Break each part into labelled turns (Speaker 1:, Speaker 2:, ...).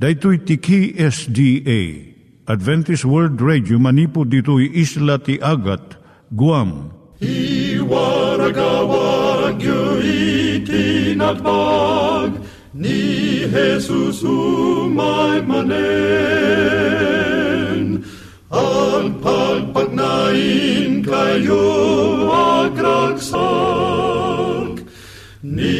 Speaker 1: Daitui tiki SDA Adventist World Radio manipud ditui isla ti Agat Guam.
Speaker 2: I waragawag ni Jesus umay manen ang pagpagnain kayo agkansak ni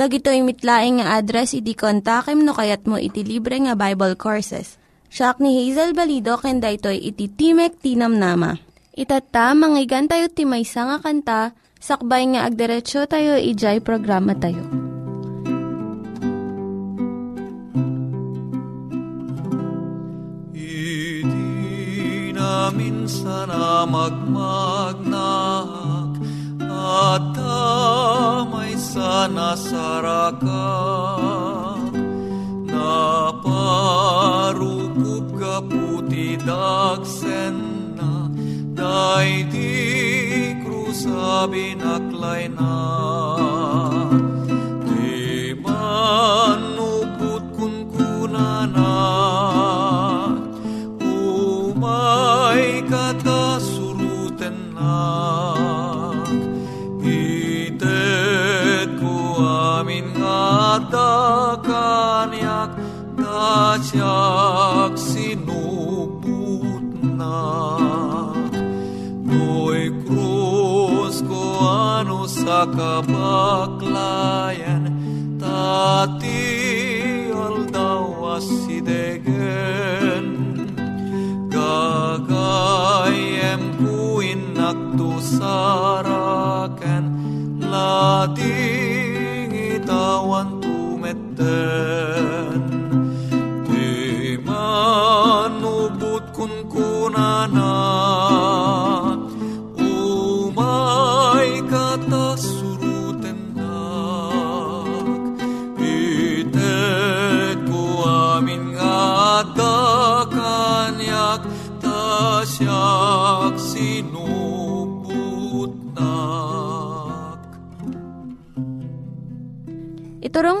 Speaker 3: Tag ito mitlaing nga address iti kontakem no kayat mo iti libre nga Bible Courses. Siya ni Hazel Balido ken daytoy iti Timek Tinam Nama. Itata manggigan tayo timaysa nga kanta sakbay nga agderetsyo tayo ijay programa tayo.
Speaker 2: Idi na minsan na damay sana sarakan Naparukup ka puti dagsen na Day di krusabi naklay na. Di man uput kun kunana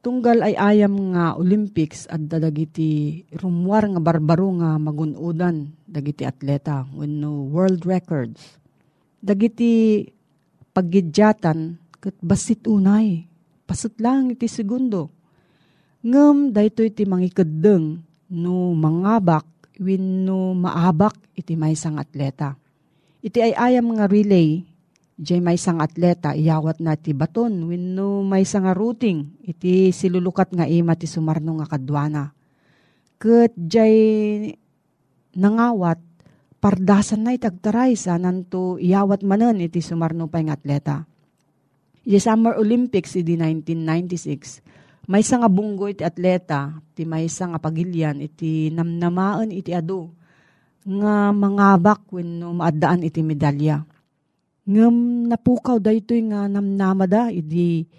Speaker 4: Tunggal ay ayam nga Olympics at dadagiti rumwar nga barbaro nga magunudan dagiti atleta wenno world records. Dagiti paggidyatan ket basit unay. Pasut lang iti segundo. Ngem daytoy iti mangikeddeng no mangabak wenno maabak iti maysang atleta. Iti ay ayam nga relay Diyay may sang atleta, iyawat na ti baton, wenno may sang nga routing, iti silulukat nga ima ti sumarno nga kadwana. Kat diyay nangawat, pardasan na itagtaray sa nanto iyawat manen iti sumarno pa nga atleta. Iti Summer Olympics iti 1996, may nga bunggo iti atleta, ti may nga pagilyan iti namnamaan iti ado, nga mangabak wenno maadaan iti medalya. Ngem napukaw daytoy nga namnamada iti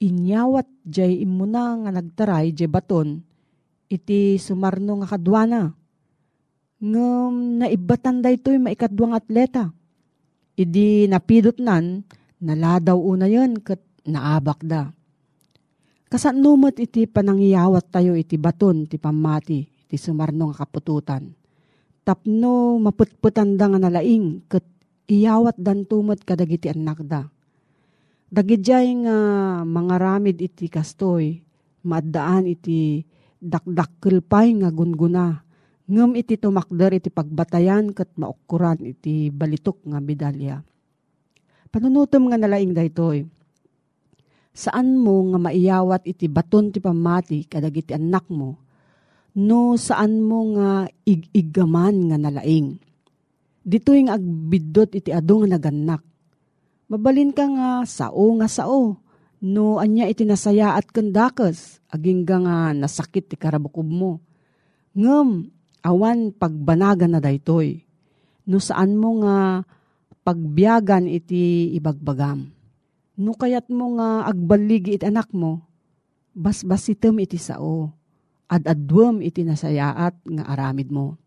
Speaker 4: inyawat jay imuna nga nagtaray jay baton iti sumarno nga kadwana. Ngem naibatan daytoy maikadwang atleta. Idi napidot nan Naladaw una yon kat naabak da. Kasan numot iti panangiyawat tayo iti baton ti pamati iti sumarno nga kapututan. Tapno maputputan da nga nalaing kat iyawat dan tumot kadagiti anak da. Dagidjay nga mga ramid iti kastoy, maadaan iti dakdakkel pay nga gunguna. Ngem iti tumakder iti pagbatayan kat maukuran iti balitok nga medalya Panunutom nga nalaing daytoy. Saan mo nga maiyawat iti baton ti pamati kadagiti anak mo, no saan mo nga ig-igaman nga nalaing. Dito yung agbidot iti ado nga naganak. Mabalin ka nga sao nga sao, no anya iti nasaya at kandakas, aging nga nasakit ti karabukob mo. Ngem, awan pagbanagan na daytoy. No saan mo nga pagbiyagan iti ibagbagam. No kayat mo nga agbaligi iti anak mo, basbasitem iti sao, ad-adwem iti nasayaat nga aramid mo.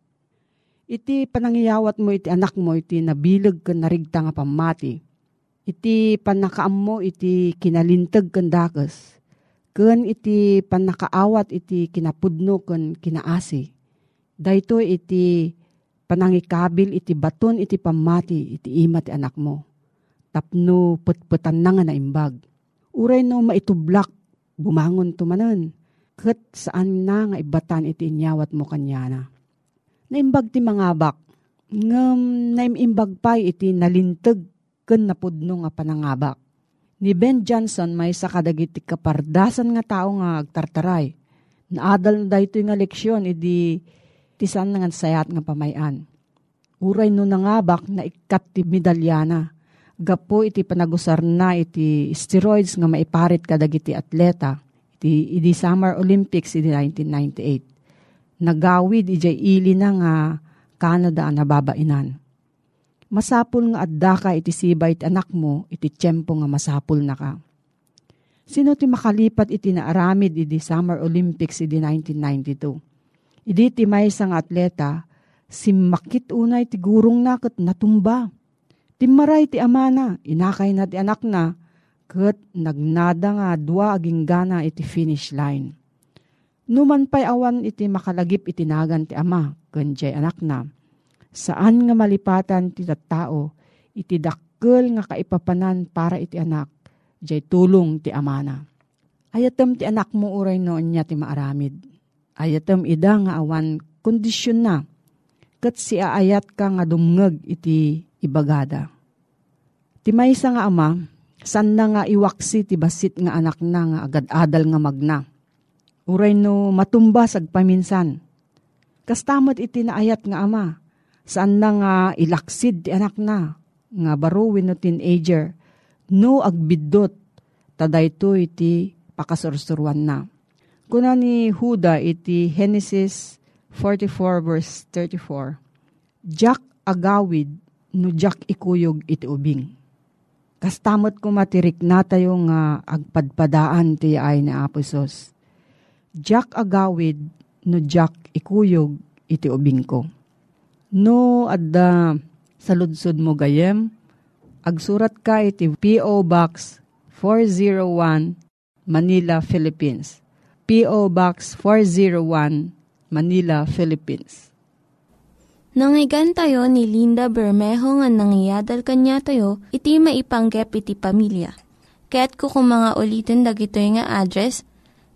Speaker 4: Iti panangiyawat mo iti anak mo iti nabilag kan narigta nga pamati. Iti panakaam mo iti kinalintag kan dakas. Ken iti panakaawat iti kinapudno ken kinaasi. Dayto iti panangikabil iti baton iti pamati iti ima ti anak mo. Tapno putputan na nga naimbag. Uray no maitublak, bumangon tumanan. Kat saan na nga ibatan iti inyawat mo kanyana. Naimbag ti mga bak, ngam naimimbag pa iti nalintag ken napudno nga panangabak. Ni Ben Johnson may sa kadagiti kapardasan nga tao nga agtartaray. Naadal na dahito nga leksyon, idi tisan nga sayat nga pamayan. Uray no nangabak na ikat ti medalyana. Gapo iti panagusar na iti steroids nga maiparit kadagiti atleta. Iti, iti Summer Olympics iti 1998. Nagawid iti ili na nga Canada ang nababainan. Masapul nga adda ka iti sibay iti anak mo, iti tiyempo nga masapul na ka. Sino ti makalipat iti naaramid iti Summer Olympics iti 1992? Idi ti may sang atleta, simakit unay ti gurong na kat natumba. Timaray ti amana, inakay na ti anak na, kat nagnada nga dua aging gana iti finish line. Numan pa'y awan iti makalagip itinagan ti ama, kanjay anak na. Saan nga malipatan ti tao, iti dakkel nga kaipapanan para iti anak, jay tulong ti amana. Ayatem ti anak mo uray noon niya ti maaramid Ayatem ida nga awan kondisyon na. Kat si aayat ka nga dumngeg iti ibagada. Ti maysa nga ama, san na nga iwaksi ti basit nga anak na nga agad-adal nga magna. Uray no matumba sag paminsan. Kastamot iti naayat nga ama, saan na nga ilaksid ti anak na, nga baruwin no teenager, no agbiddot, taday to iti pakasursuruan na Kuna ni Huda iti Genesis 44 verse 34. Jack agawid no Jack ikuyog iti ubing. Kastamot ko matirik na tayo nga agpadpadaan ti ay ni Aposos. Jack agawid no Jack ikuyog iti ubing ko. No adda sa ludsod mo gayem, agsurat ka iti P.O. Box 401 Manila, Philippines P.O. Box 401, Manila, Philippines.
Speaker 3: Nangyigan tayo ni Linda Bermejo nga nangyadal kanya tayo, iti maipanggep iti pamilya. Kaya't kukumanga ulitin dagito nga address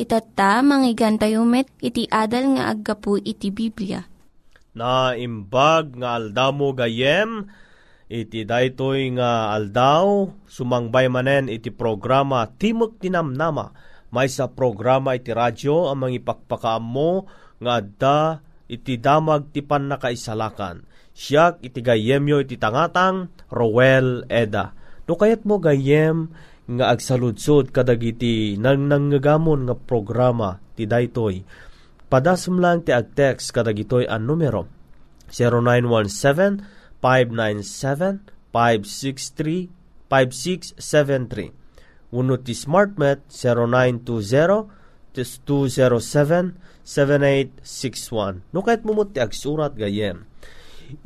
Speaker 3: Itatta, manggigan tayo met, iti adal nga aggapu iti Biblia.
Speaker 5: Na imbag nga aldamo gayem, iti daytoy nga aldaw, sumangbay manen iti programa Timok Tinamnama. May sa programa iti radyo ang mangipakpakaam mo nga adda iti damag ti pan nakaisalakan. Siyak iti gayemyo iti tangatang Rowel Eda. No kayat mo gayem nga agsaludsod kadagiti nang nanggagamon nga programa ti daytoy. Padasum lang ti agtext kadagitoy an numero 0917 597 563 5673 Uno ti SmartMet 0920 207 7861 No kahit mumot ti agsurat gayem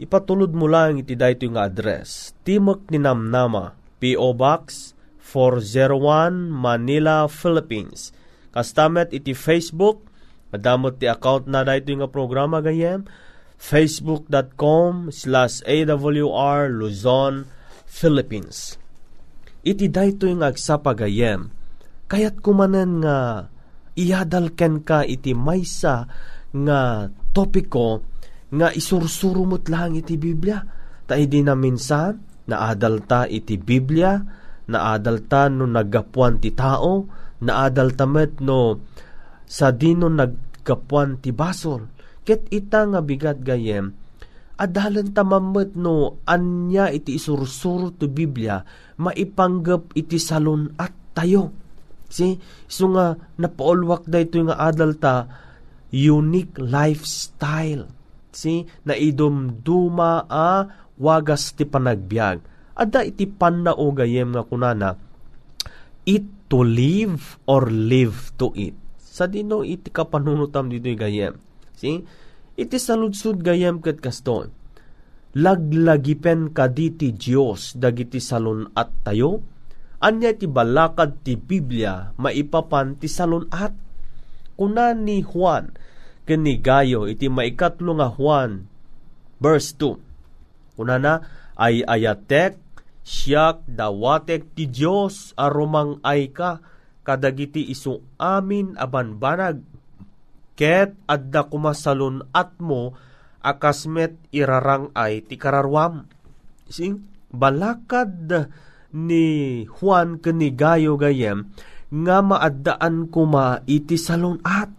Speaker 5: ipatulod mo lang iti dayto nga address. Timok ni Namnama, P.O. Box 401 Manila, Philippines. Kastamet iti Facebook, madamot ti account na dayto nga programa gayem, facebook.com slash awr Luzon, Philippines. Iti dayto nga agsapa gayem, kayat kumanen nga iyadal ken ka iti maysa nga topiko nga isursurumot lang iti Biblia. Ta idi na minsan, naadalta iti Biblia, naadalta no naggapuan ti tao, naadalta met no sa dino naggapuan ti basol. Ket ita nga bigat gayem, adalan tamamet no anya iti isursuro ti Biblia, maipanggap iti salon at tayo. Si, so nga napaulwak da ito nga adalta, unique lifestyle si na idumduma a wagas ti panagbiag. Ada iti panao gayem nga kunana, eat to live or live to eat. Sa dino iti kapanunutam dito gayem. Si? Iti saludsud gayem ket kasto. Laglagipen kaditi Dios dagiti salon at tayo. Anya ti balakad ti Biblia maipapan ti salon at. Kuna ni Juan, kanigayo iti maikatlo nga Juan verse 2 unana ay ayatek siyak dawatek ti Dios arumang ay ka kadagiti isu amin abanbanag. Ket adda kumasalon at mo akasmet irarang ay ti kararwam. Sing balakad ni Juan kanigayo gayem nga maaddaan kuma iti salon at.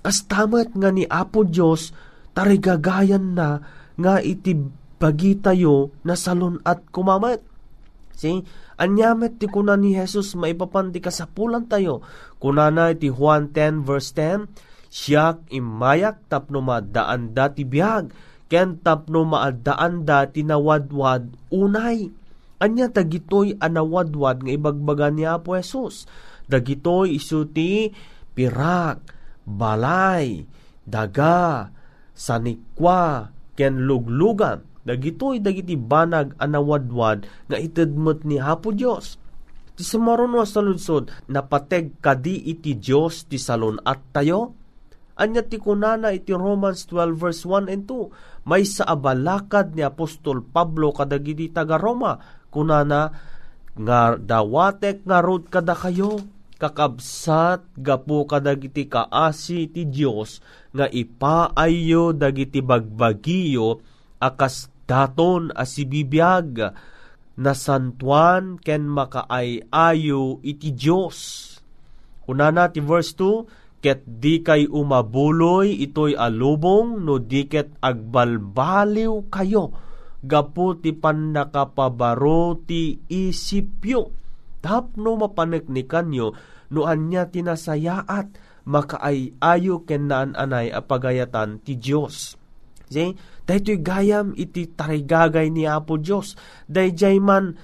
Speaker 5: Kastamat nga ni Apo Diyos, tarigagayan na nga iti bagi tayo na salon at kumamat. See? Anyamet ti kuna ni Jesus maipapanti kasapulan tayo. Kuna na iti Juan 10 verse 10, Siyak imayak tapno maadaan da ti biyag, ken tapno maadaan da tinawadwad unay. Anya dagitoy anawadwad nga ibagbaga ni Apo Jesus. Dagitoy isuti pirak, balay, daga, sanikwa, ken luglugan, dagitoy dagiti banag anawadwad nga itedmet ni Hapo Dios. Ti sumaruno sa lunsod, napateg kadi iti Dios ti salon at tayo. Anya ti kunana iti Romans 12 verse 1 and 2. May sa abalakad ni Apostol Pablo kadagiti taga Roma. Kunana nga dawatek nga rod kada kayo kakabsat gapo kadagiti kaasi ti Dios nga ipaayo dagiti bagbagiyo akas daton asibibiyag na santuan ken makaay-ayo iti Dios. Unana ti verse 2, ket di kay umabuloy itoy alubong no diket agbalbaliw kayo gapo ti pannakapabaro ti isipyo tapno mapaneknikan nyo no anya tinasayaat makaay-ayo ken naan anay apagayatan ti Dios. See? Daytoy gayam iti tarigagay ni Apo Dios. Dayjay man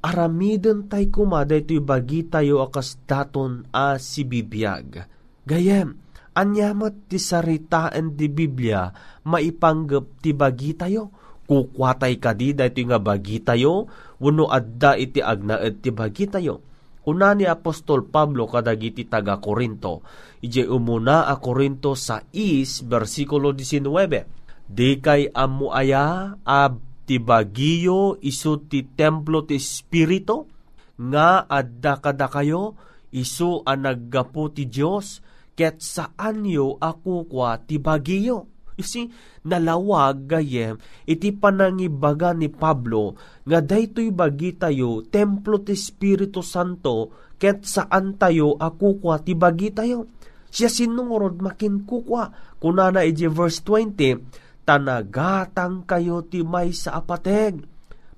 Speaker 5: aramiden tay kuma daytoy bagi tayo akas daton a si bibiyag. Gayem, anyamat ti saritaan di Biblia maipanggap ti bagi tayo. Kukwatay kadi daytoy nga bagi tayo, wano adda iti agnaed ti bagi tayo Una ni Apostol Pablo kadagiti taga Korinto. Ije umuna a Korinto sa is versikulo 19. Di kay amu aya a ti bagiyo isu ti templo ti Espiritu, nga adda kada kayo, isu ang naggapo ti Diyos, ket saan yo ako kwa ti bagiyo. You see, nalawag gayem, iti panangibaga ni Pablo, nga daytoy bagi tayo, templo ti Espiritu Santo, ket saan tayo ako ti bagi tayo. Siya sinungorod makin kukwa. Kunana iti verse 20, tanagatang kayo ti may sa apateg.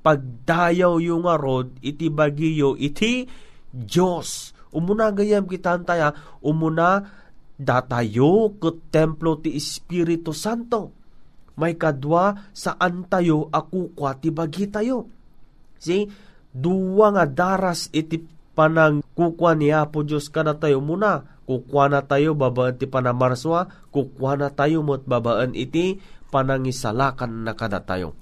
Speaker 5: Pagdayaw yung arod, iti bagiyo, iti Diyos. Umuna gayam kitantaya, umuna datayo ket templo ti Espiritu Santo. May kadwa saan tayo ako kwa ti bagi tayo. See, duwa nga daras iti panang kukwa ni Apo Diyos ka na tayo muna. Kukwa na tayo babaan ti panamarswa, kukwa na tayo mo't babaan iti panangisalakan na kada tayo.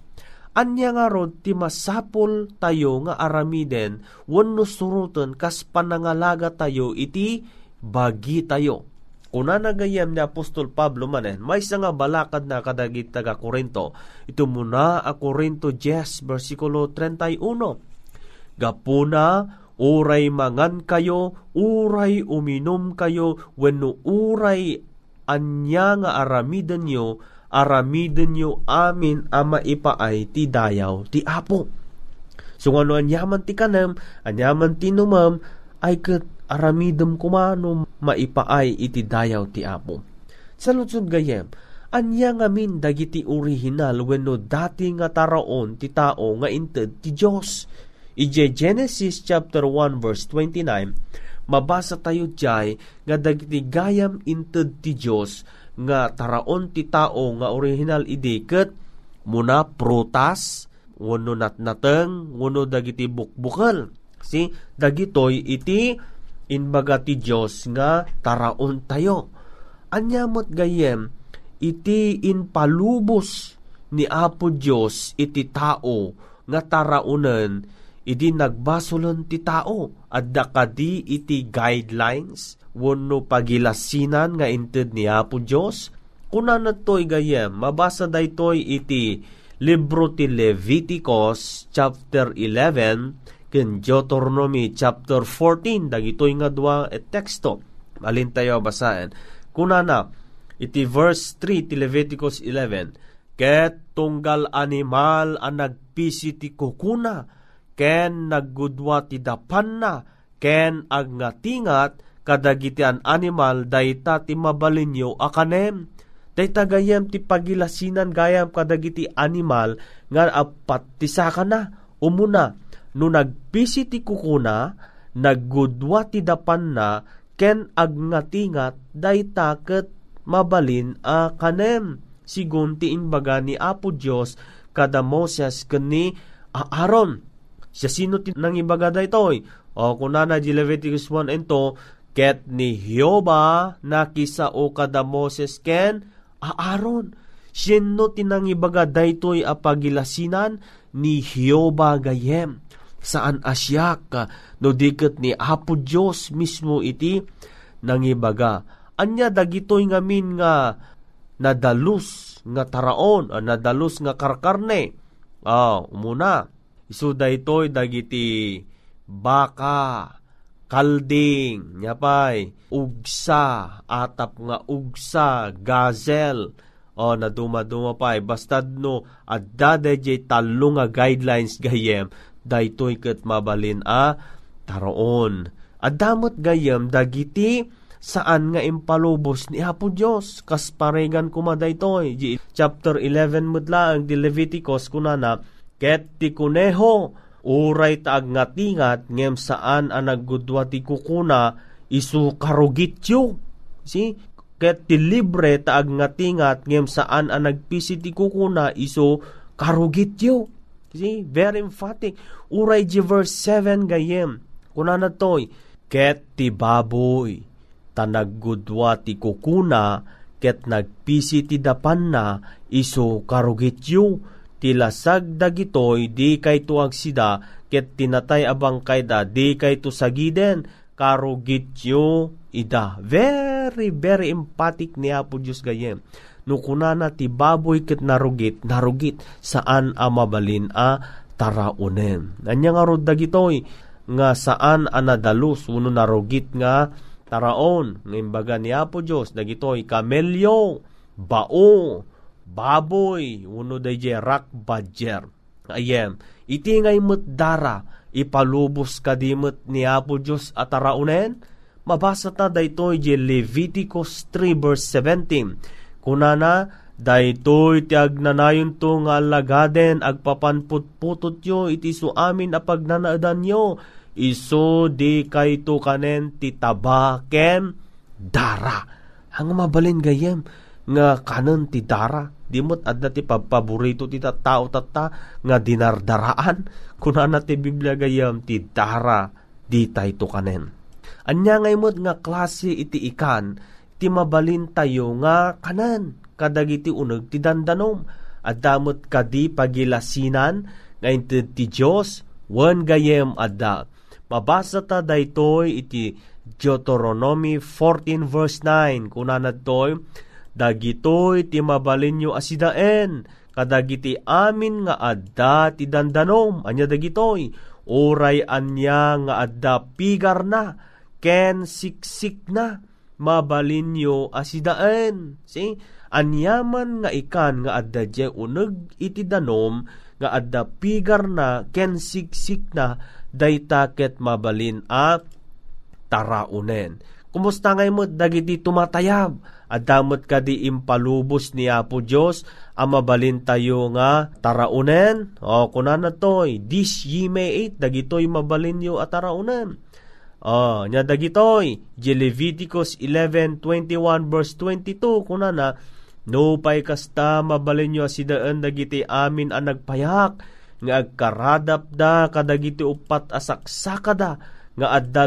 Speaker 5: Anya nga rod ti masapol tayo nga aramiden wenno suruten kas panangalaga tayo iti bagi tayo. Kuna nagayam ni Apostol Pablo manen, may isa nga balakad na kadagit taga Korinto. Ito muna a Korinto 10, versikulo 31. Gapuna, uray mangan kayo, uray uminom kayo, wenno uray anya nga aramiden nyo, aramiden nyo amin ama ipaay ti dayaw ti apo. So ano anyaman ti kanam, anyaman ti numam, ay kat aramidem kumano maipaay iti dayaw ti apo. Sa gayem, anya ngamin dagiti original wenno dati nga taraon ti tao nga inted ti Dios. Ije Genesis chapter 1 verse 29, mabasa tayo jay nga dagiti gayam inted ti Dios nga taraon ti tao nga original idiket muna prutas wenno natnateng wenno dagiti bukbukal. Si dagitoy iti inbaga ti Diyos nga taraon tayo. Anyamot gayem, iti inpalubos ni Apo Diyos iti tao nga taraonen, iti nagbasolon ti tao, at dakadi iti guidelines, wano pagilasinan nga inted ni Apo Diyos, kuna na to'y gayem, mabasa daytoy iti libro ti Leviticus chapter 11, ken Deuteronomy chapter 14 dagitoy nga dua et teksto. Alin tayo basaen kunana iti verse 3 ti Leviticus 11 ket tunggal animal ang nagpisi ti kukuna ken naggudwa ti dapan na ken agnatingat kadagiti an animal dayta ti mabalinyo akanem dayta gayam ti pagilasinan gayam kadagiti animal nga apat ti saka na umuna no nagpisi ti kukuna, naggudwa ti dapan na, ken agnatingat, dayta ket mabalin a kanem. Sigun ti imbaga ni Apo Dios kada Moses kani Aaron. Siya sino ti nang imbaga daytoy? O kunana di Leviticus 1 and 2, ket ni Hioba nakisao kada Moses ken Aaron. Sino tinang ibaga daytoy a pagilasinan ni Hioba gayem saan asyak no diket ni Apo Dios mismo iti nangibaga. Anya dagitoy ngamin nga nadalus nga taraon, nadalus nga karkarne. Ah, umuna. Isu daytoy dagiti baka, kalding, nyapay, ugsa, atap nga ugsa, gazel, o na dumaduma pa bastad no adda dayjay talo nga guidelines gayem daytoy ket mabalin a taroon. Adamot gayam dagiti saan nga impalubos ni Apo Dios kas paregan kuma daytoy. Chapter 11 mudla ang di Leviticus kunana ket ti kuneho uray taag nga tingat ngem saan ang naggudwa ti kukuna isu karugityo. Si ket ti libre taag nga tingat ngem saan ang nagpisi ti kukuna isu karugityo. See, very emphatic. Uray di verse 7 gayem. Kuna na toy, ket ti baboy, tanaggudwa ti kukuna, ket nagpisi ti dapan na, iso karugityo, ti lasag dagitoy, di kay tuag sida, ket tinatay abang kayda, di kay to sagiden, karugityo ida. Very, very emphatic ni Apo Diyos gayem. no kunana ti baboy ket narugit, narugit saan a mabalin a taraunen. Anya nga rod dagitoy nga saan a nadalus uno narugit nga taraon ngimbaga ni Apo Dios dagitoy kamelyo, bao, baboy, uno dayjay rock badger. Ayem, iti ngay dara, ipalubos kadimot ni Apo Diyos at araunen, mabasa ta daytoy je Leviticus 3 verse 17. Kunana, daytoy ti agnanayon to nga lagaden agpapanputputot yo iti su amin apag nanaadan yo iso di kay to kanen ti tabaken dara. Ang mabalin gayem nga kanen ti dara dimot adda ti paborito ti tao tata nga dinardaraan. Kunana ti Biblia gayam ti dara di tay to kanen anya ngay mod nga klase iti ikan ti mabalin tayo nga kanan kadagiti uneg ti dandanom. At damot kadi pagilasinan nga inted ti Dios wen gayem adda. Mabasa ta daytoy iti Deuteronomy 14 verse 9 kunana toy dagitoy ti mabalinyo asidaen kadagiti amin nga adda ti dandanom. Anya dagitoy oray anya nga adda pigar na ken siksik na mabalinyo asidaen. See anyaman nga ikan nga adda je uneg iti danom nga adda pigar na ken siksik na daytaket mabalin at taraunen Kumusta ngay mo dagiti tumatayab? Adamot ka di impalubos ni Apo Diyos ang mabalin tayo nga taraunen. O kunana toy, this ye may eat, dagitoy mabalin yo at. O, nya dagitoy, Leviticus 11:21 verse 22 kunana, no pay kasta mabalin yo asidaan dagiti amin ang nagpayak nga agkaradap da kadagiti upat asaksakada nga adda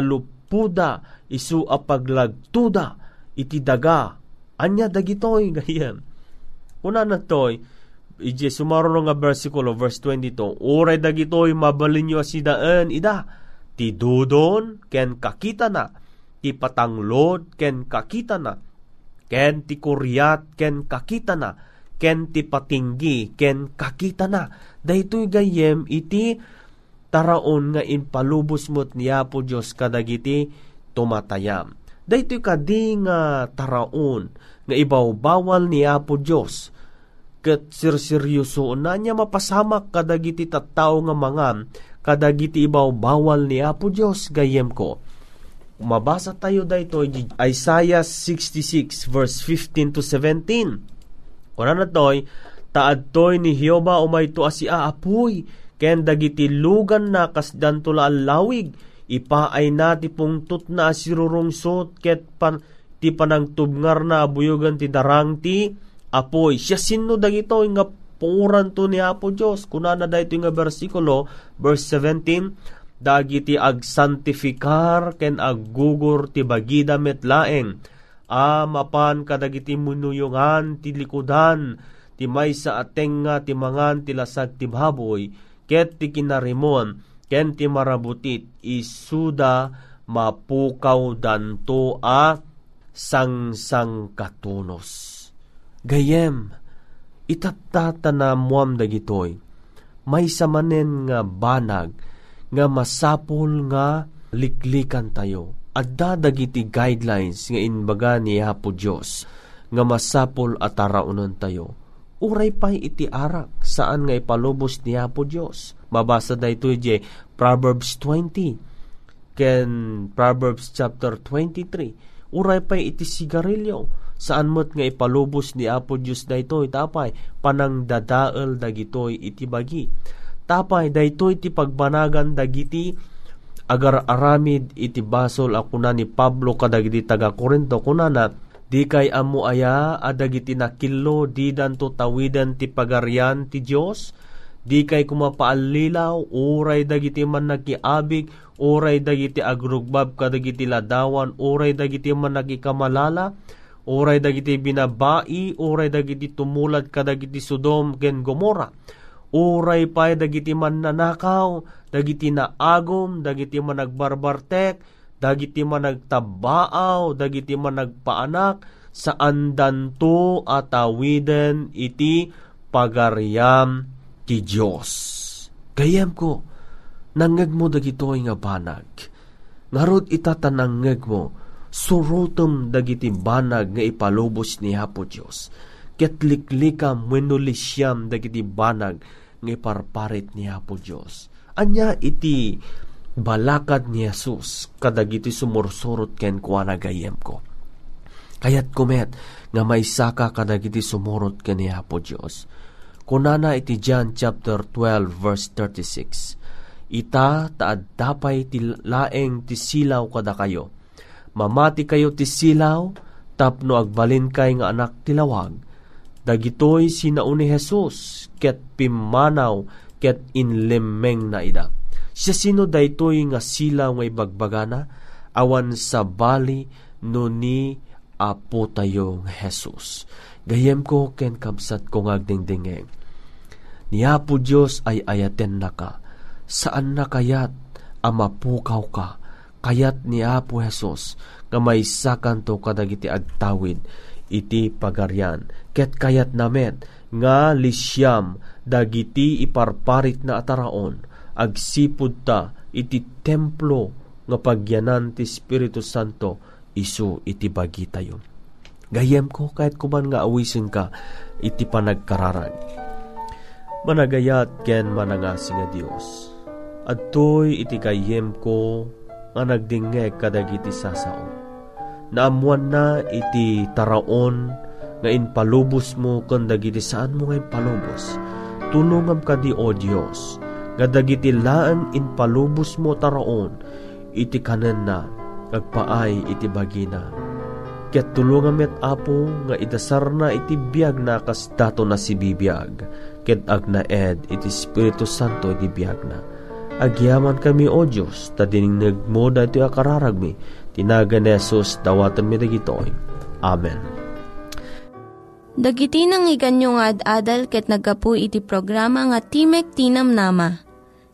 Speaker 5: puda isu apaglagtuda iti daga anya dagitoy gayem kuna na toy ije sumaro nga versikulo verse 22 oray dagitoy mabalinyo asidaan ida ti dudon ken kakita na ti patanglod ken kakita na ken ti kuryat ken kakita na ken ti patinggi ken kakita na daytoy gayem iti taraon nga inpalubos mo't niya po Diyos kadagiti tumatayam. Dahito kadi nga taraon nga ibaw bawal niya po Diyos ket sirseryoso na niya mapasamak kadagiti tattao nga mga kadagiti ibaw bawal ni Apo Diyos gayem ko. Mabasa tayo dayto Isaiah 66 verse 15 to 17. Kuna na toy, taad toy ni Hioba umay to asi aapoy ken dagiti lugan na kasdan tula lawig ipaay na ti pungtot na sirurungsot ket pan ti panangtubngar na abuyogan ti darang ti. Apoy siya sinno dagito nga puran to ni Apo Dios kunana dayto nga bersikulo verse 17 dagiti agsantifikar ken aggugur ti bagida met laeng. A mapan kadagiti munuyungan ti likudan ti maysa atenga ti mangan ti lasag ti baboy ket ti kinarimon ken ti marabutit isuda mapukaw danto a sang-sang katunos. Gayem, itatata na muam dagitoy, may samanen nga banag, nga masapol nga liklikan tayo. At dadagiti guidelines nga inbaga ni Hapo Diyos, nga masapol at taraunan tayo uray pay iti arak saan nga ipalubos ni Apo Dios. Mabasa da ito je Proverbs 20 ken Proverbs chapter 23. Uray pay iti sigarilyo saan mo't nga ipalubos ni Apo Dios da ito itapay panang dadael dagitoy iti bagi. Tapay da ito iti pagbanagan dagiti agar aramid iti basol ako na ni Pablo kadagiti taga Korinto kunana Di kay amo aya adagiti nakillo di danto tawidan ti pagaryan ti Dios di kay kumapaallilaw uray dagiti man nakiabig uray dagiti agrugbab kadagiti ladawan uray dagiti man nakikamalala uray dagiti binabai uray dagiti tumulad kadagiti Sodom ken Gomora. Uray pay dagiti man nanakaw dagiti naagom dagiti man nagbarbartek dagiti man nagtabaaw, dagiti man nagpaanak, saan danto atawiden iti pagaryam ti Diyos. Gayem ko, nangag mo dagitoy nga banag. Ngarod itatanangag mo, surutom dagiti banag nga ipalubos ni Hapo Diyos. Ket liklikam wenno lisyam dagiti banag nga iparparit ni Hapo Diyos. Anya iti balakad ni Jesus kadagiti sumursurot ken kuana gayem ko. Kayat kumet nga may saka kadagiti sumurot ken ni Hapo Diyos. Kunana iti John chapter 12 verse 36. Ita taad dapay ti laeng ti silaw kada kayo. Mamati kayo ti silaw tapno agbalin kay nga anak ti lawag. Dagitoy sinauni Jesus ket pimanaw ket inlemeng na ida. Siya sino daytoy nga silaw nga ibagbagana awan sa bali no ni apo tayong Jesus. Gayem ko ken kamsat ko ngagdingdingeng. Ni Apo Diyos ay ayaten na ka. Saan na kayat amapukaw ka? Kayat ni Apo Jesus nga may sakanto kadagiti agtawid iti pagaryan. Ket kayat namet nga lisyam dagiti iparparit na ataraon agsipud ta iti templo nga pagyanan ti Espiritu Santo isu iti bagi tayo. Gayem ko kahit kuman nga awisin ka iti panagkararag. Managayat ken manangasi nga Dios. Adtoy iti gayem ko nga nagdingeg kadagiti sasao. Naamuan na iti taraon nga inpalubos mo kung dagiti saan mo nga inpalubos. Tulungam ka di o Dios nga dagiti laan inpalubos mo taraon iti kanen na agpaay iti bagina. Ket tulungan met apo nga idasar na iti biyag na kas dato na si bibiyag. Ket agnaed iti Espiritu Santo iti biyag na. Agyaman kami o Diyos, ta diningnag mo dati akararag mi. Tinaga ni Jesus, dawatan mi dagitoy. Amen.
Speaker 3: Dagiti nang iganyo nga ad-adal ket nagapu iti programa nga Timek Tinam Nama.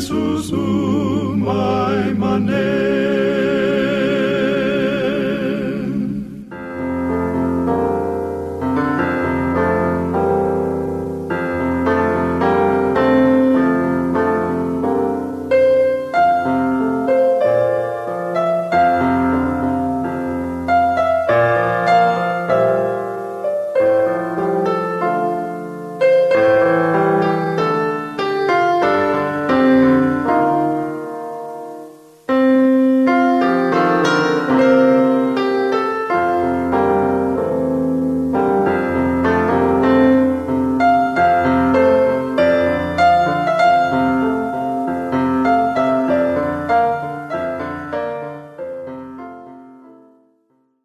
Speaker 1: Jesus umay manen.